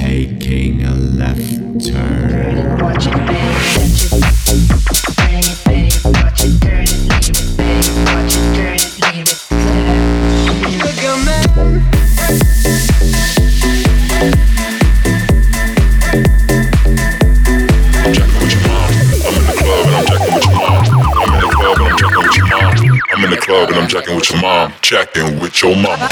Taking a left turn. Watch it, baby. Turn it, baby. Watch it, turn it, leave it, baby. Watch it, turn it, leave it. Look at man. Jacking with your mom. I'm in the club and I'm jacking with your mom. Jacking with your mama.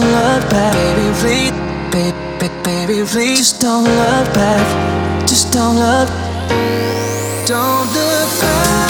don't look back, baby, please, baby, baby, please just don't look back, just don't look, don't look back.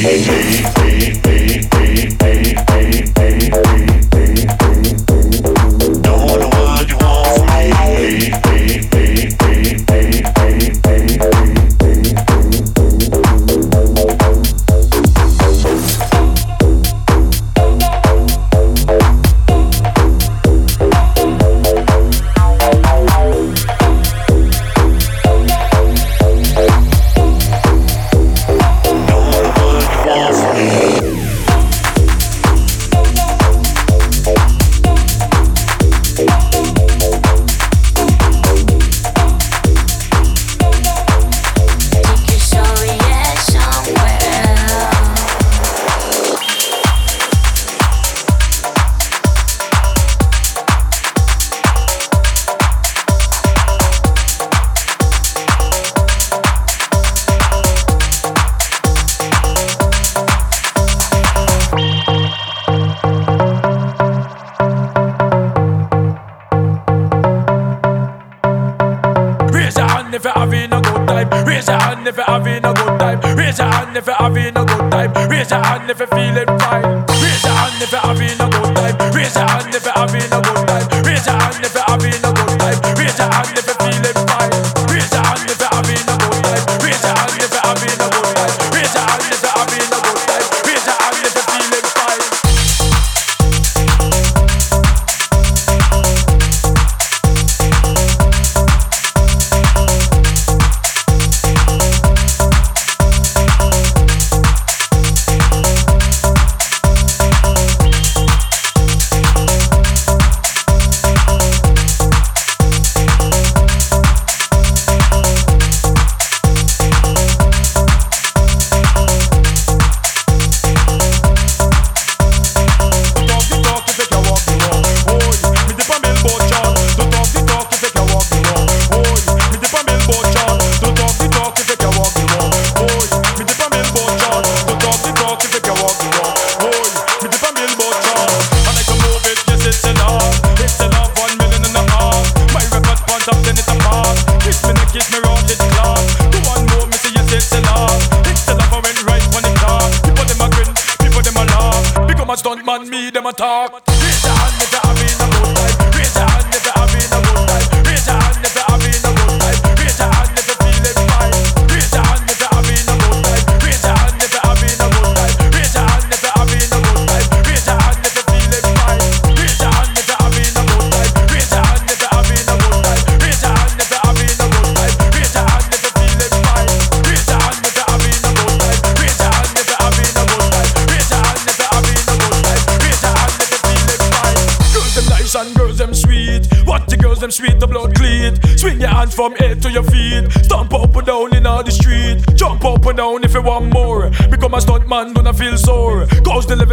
hey, hey, hey.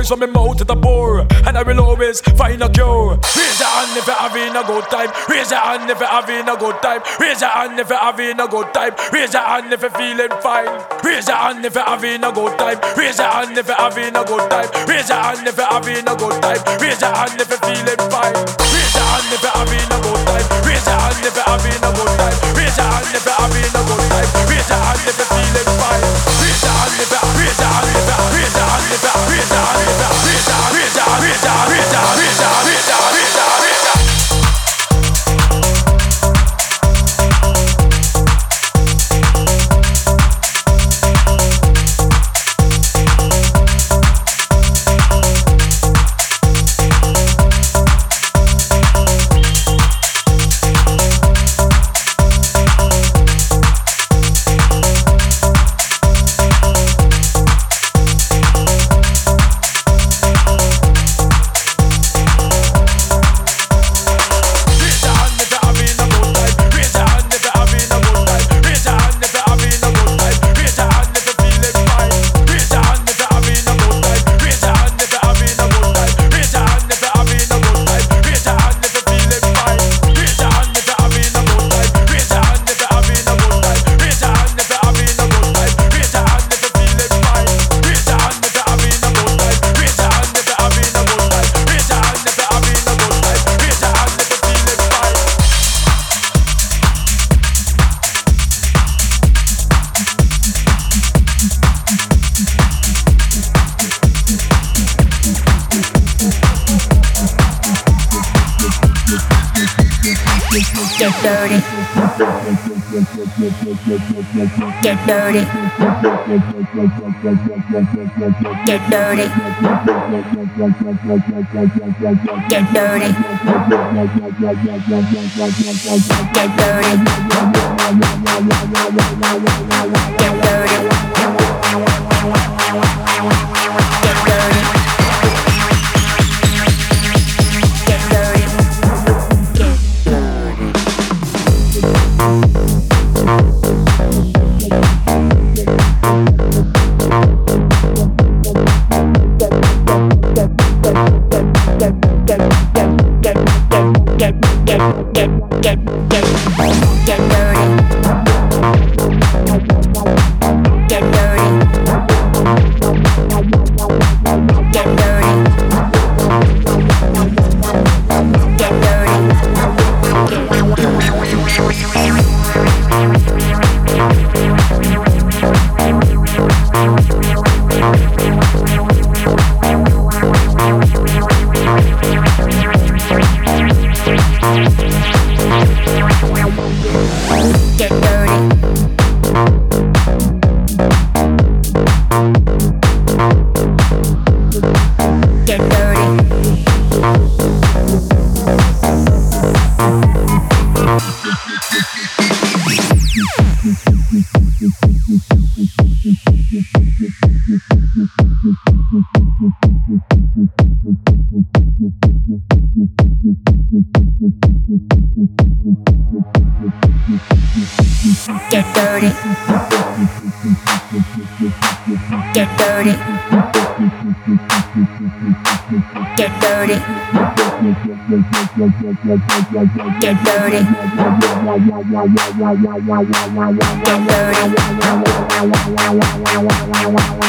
From me mouth to the pour And I will always find a cure. Raise your hand if you're having a good time. Raise your hand if you're having a good time. Raise your hand if you're having a good time. Raise your hand if you're feeling fine. Raise your hand if you're having a good time. Raise your hand if you're having a good time. Raise your hand if you're having a good time. Raise your hand if you're feeling fine. Get dirty. Get dirty. Get dirty. Get dirty. Get dirty. Get dirty.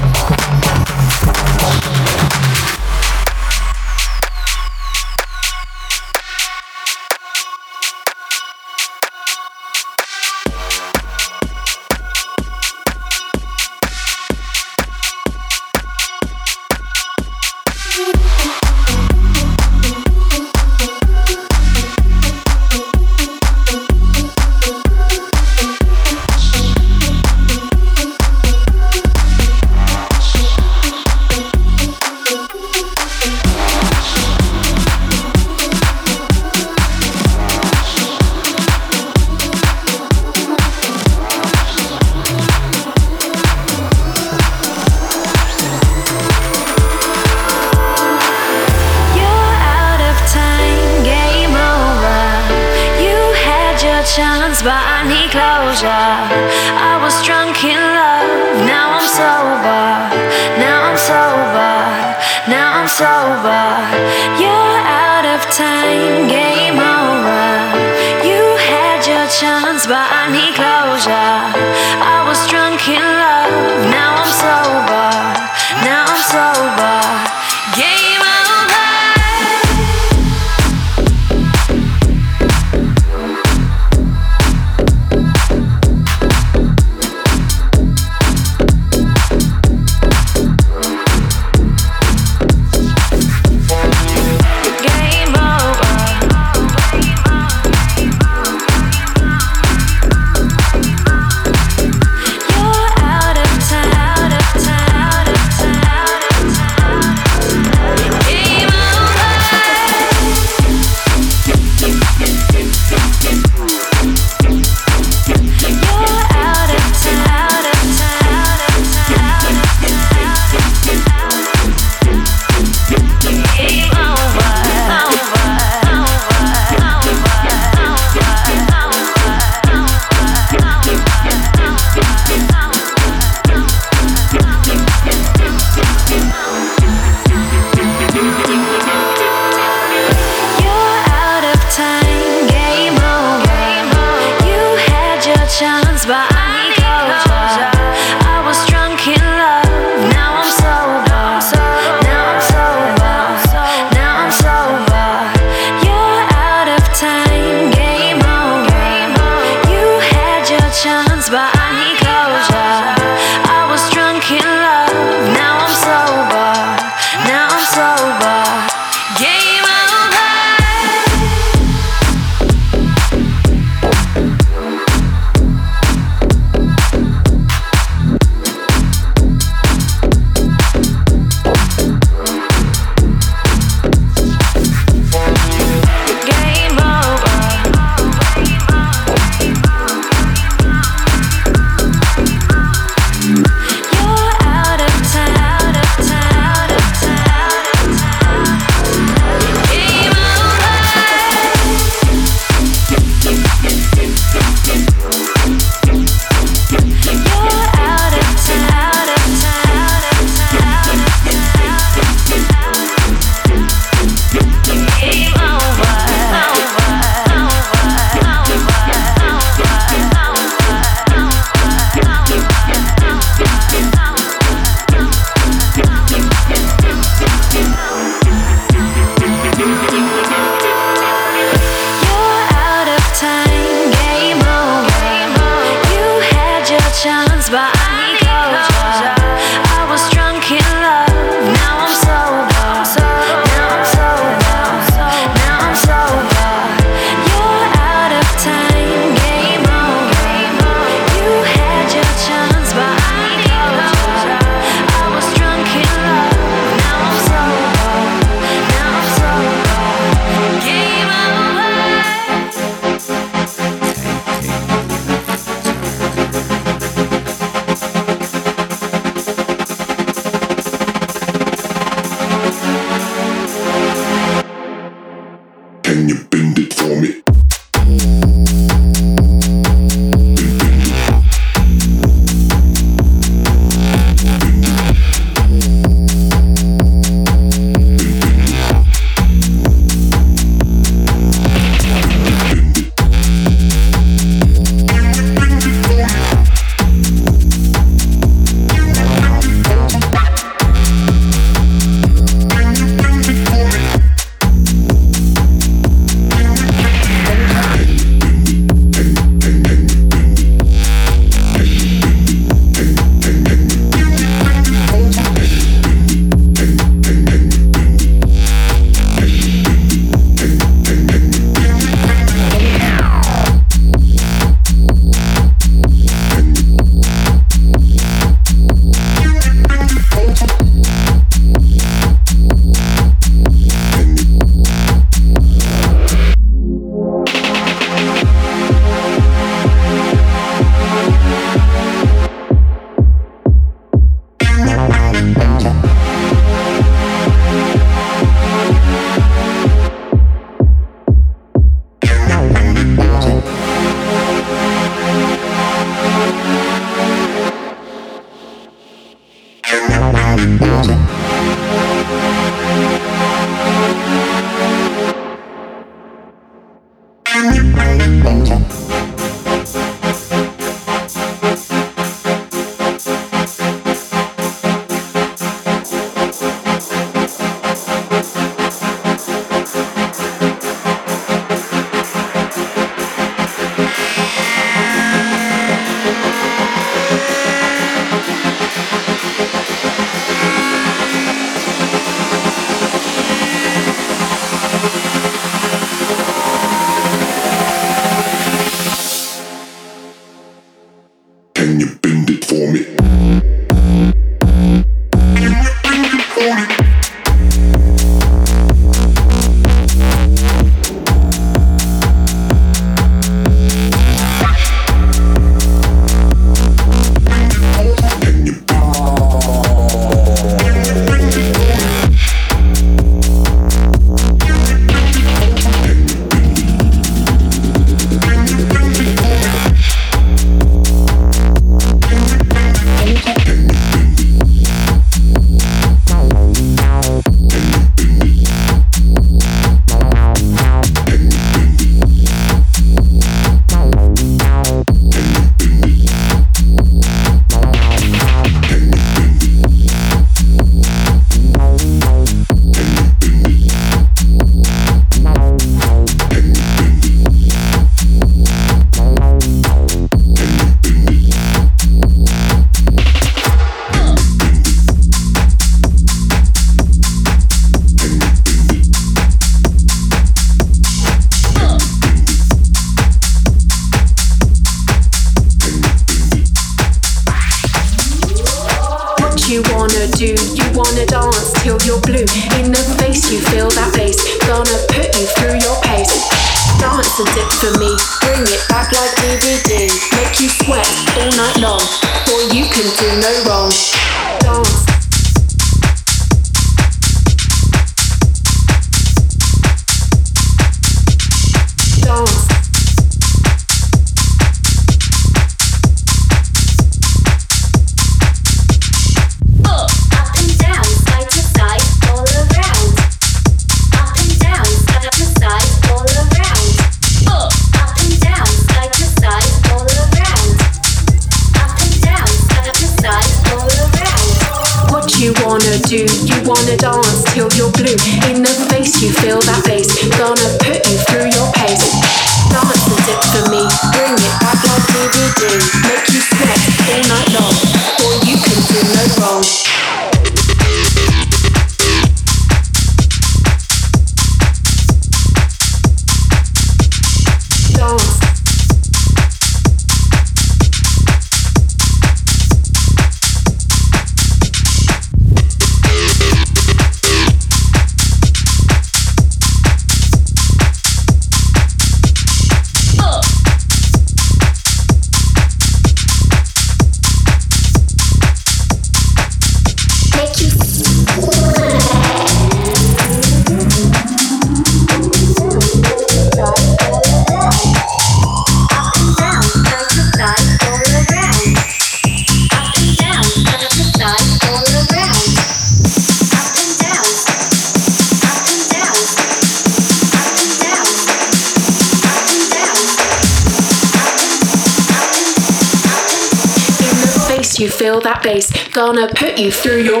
You through your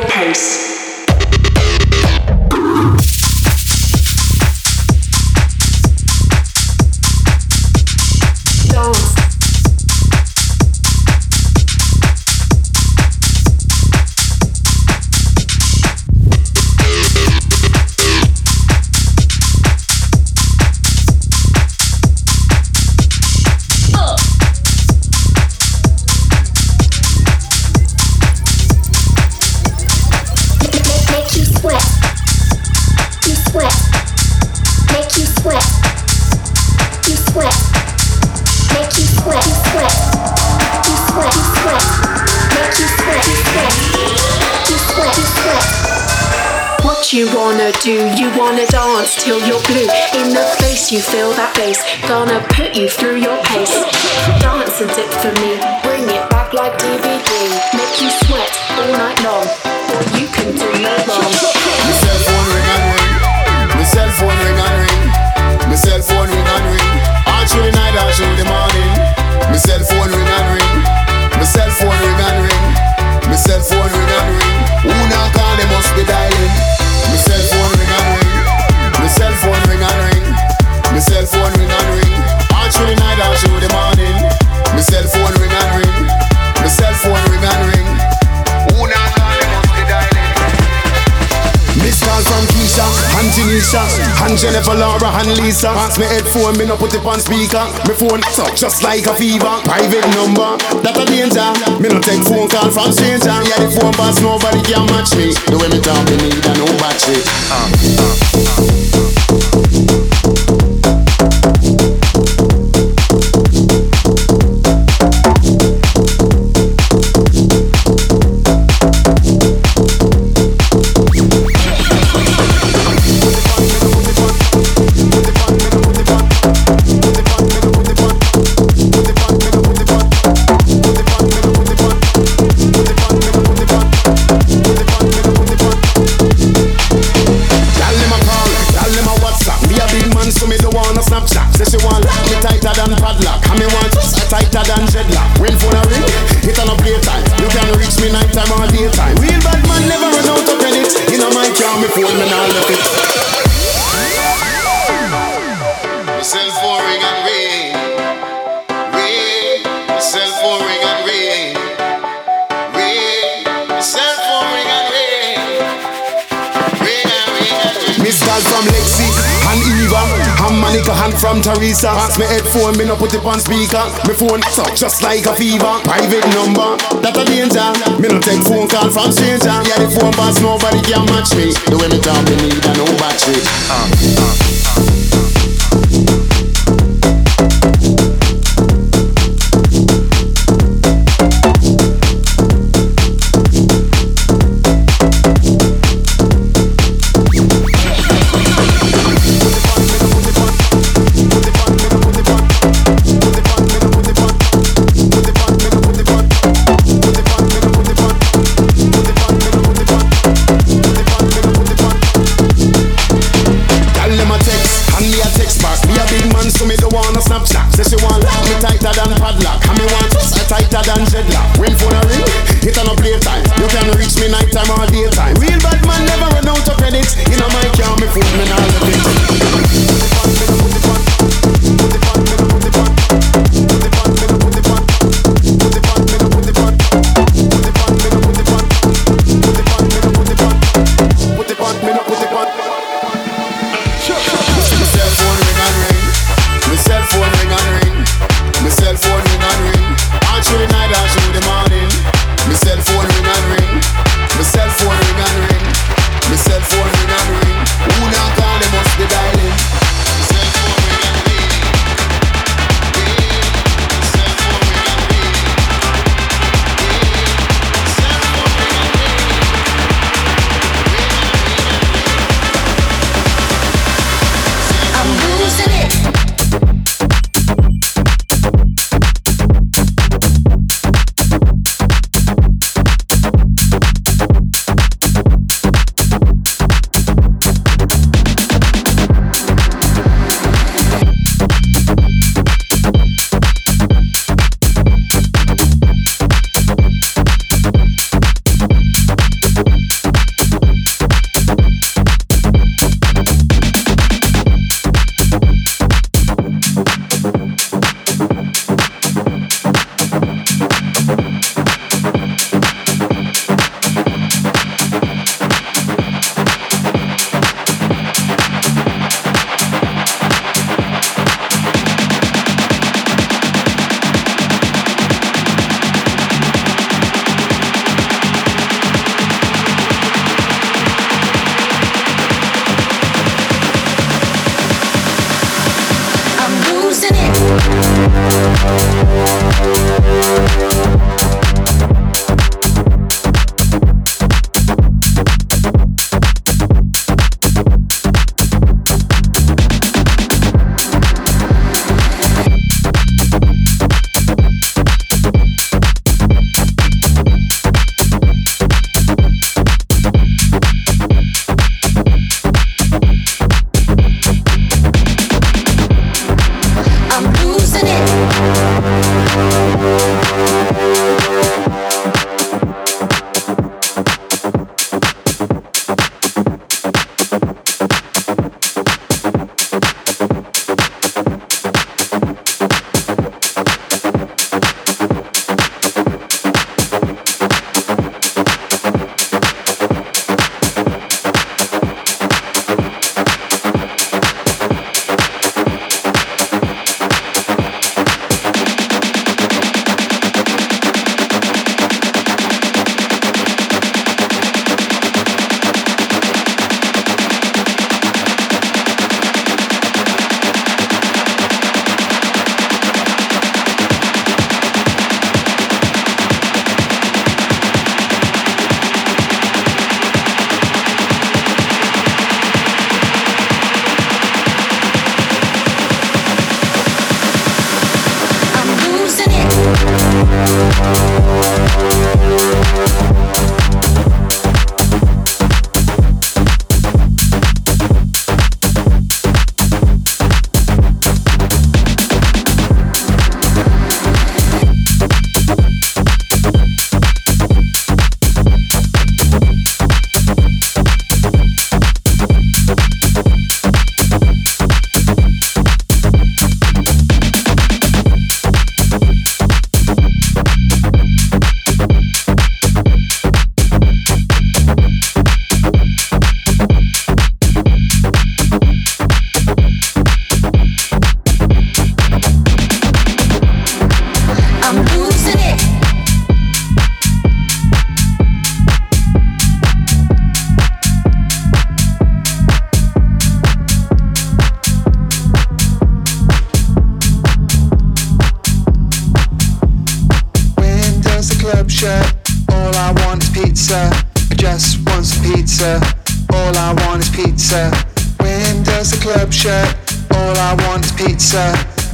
Jennifer, Laura, and Lisa. Pass me headphone, me no put it on speaker. Me phone up just like a fever. Private number, that a danger. Me no take phone call from stranger. Yeah, the phone pass nobody can match me. The way me talk, me need a new battery. Uh, uh, uh, uh. I Ask me headphone, me no put it on speaker. Me phone talk just like a fever. Private number, that a danger. Me no take phone call from stranger. Yeah, the phone pass nobody can match me. The way me talk, me need a no battery. Uh, uh, uh.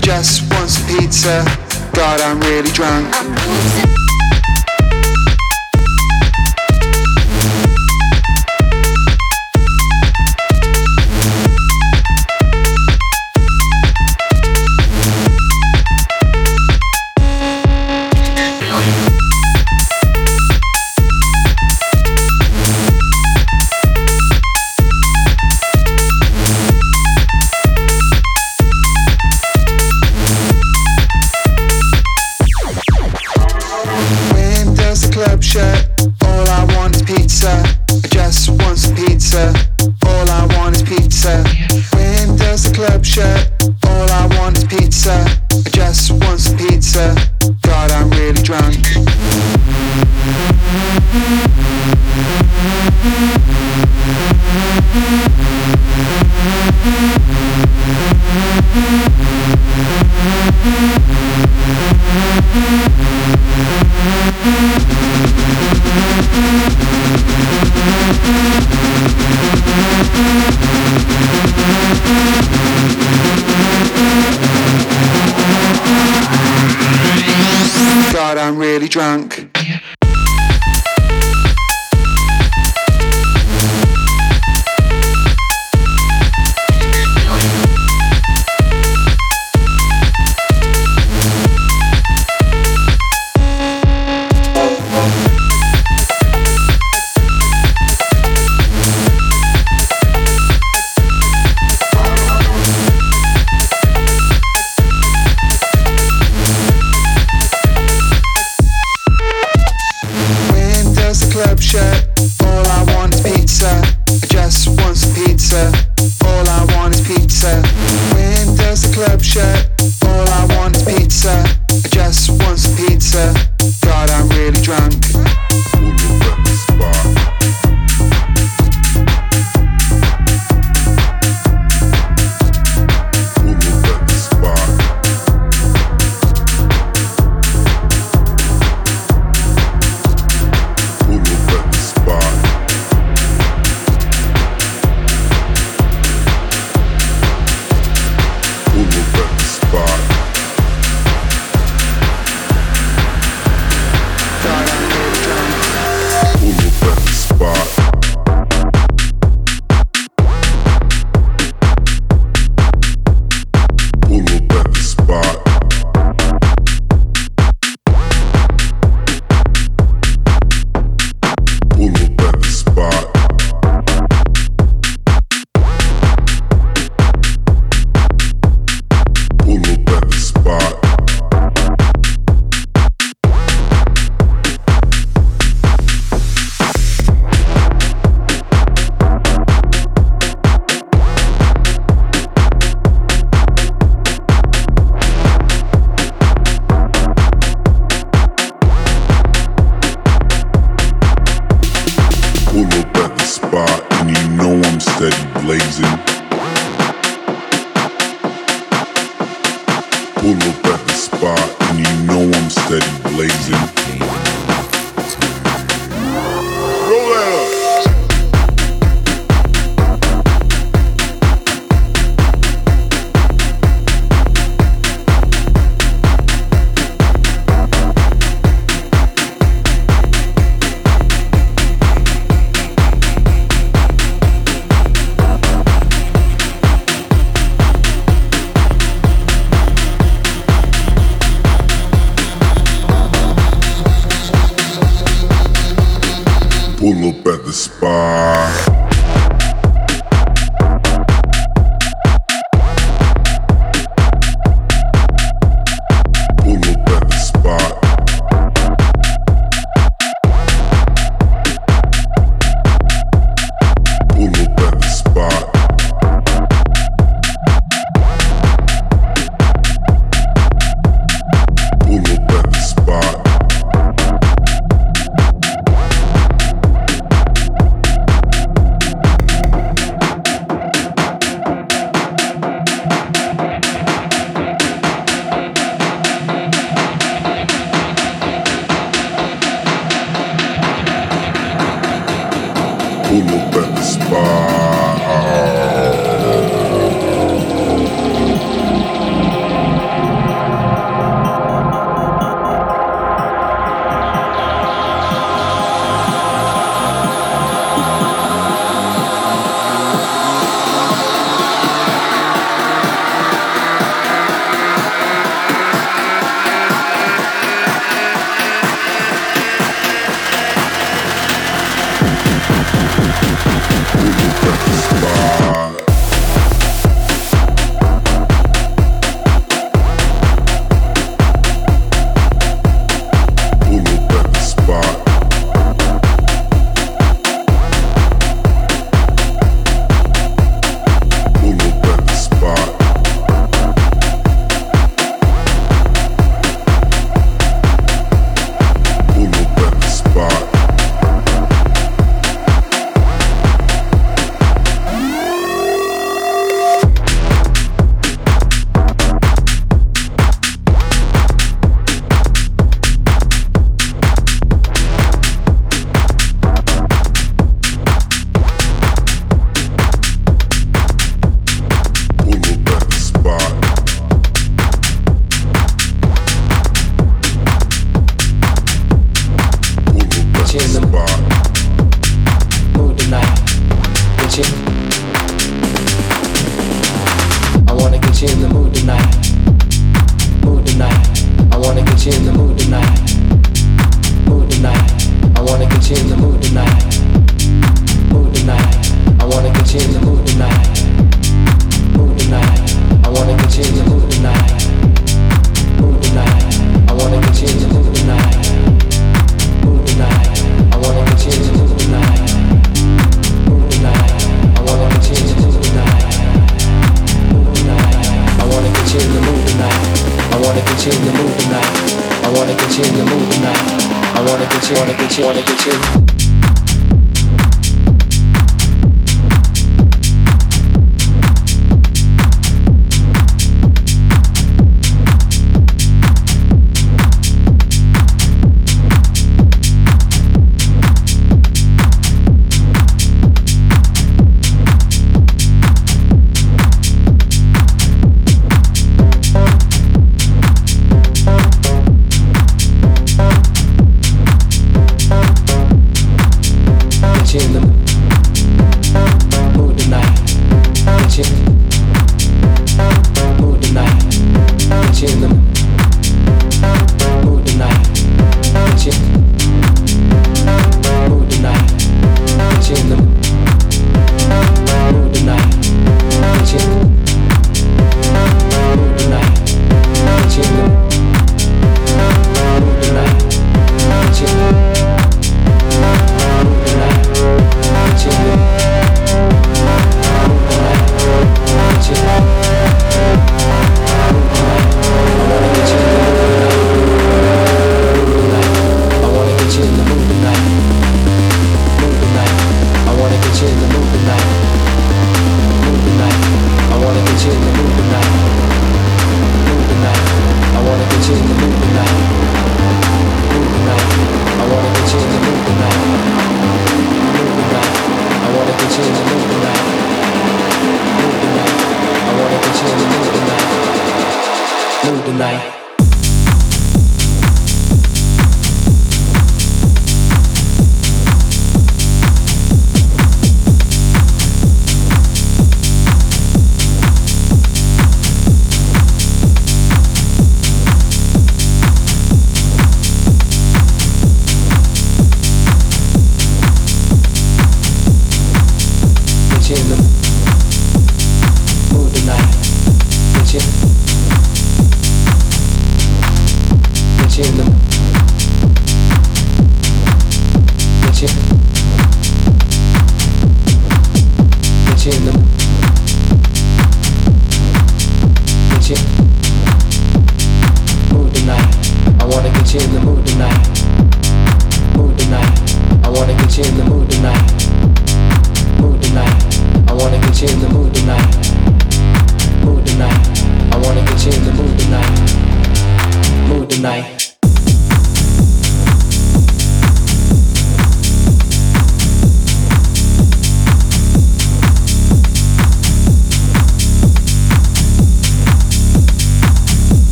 Just want some pizza. God, I'm really drunk. Does